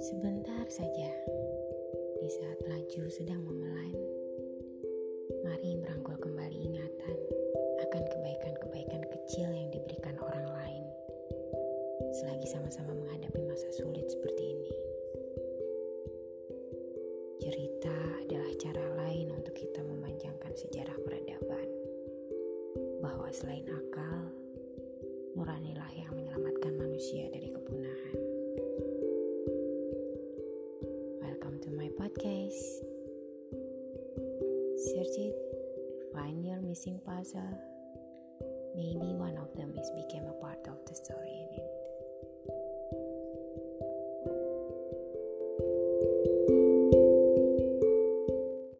Sebentar saja, di saat laju sedang memelan, mari merangkul kembali ingatan akan kebaikan-kebaikan kecil yang diberikan orang lain. Selagi sama-sama menghadapi masa sulit seperti ini. Cerita adalah cara lain untuk kita memanjangkan sejarah peradaban. Bahwa selain akal, nuranilah yang menyelamatkan manusia dari Podcast. Search it, find your missing puzzle. Maybe one of them is became a part of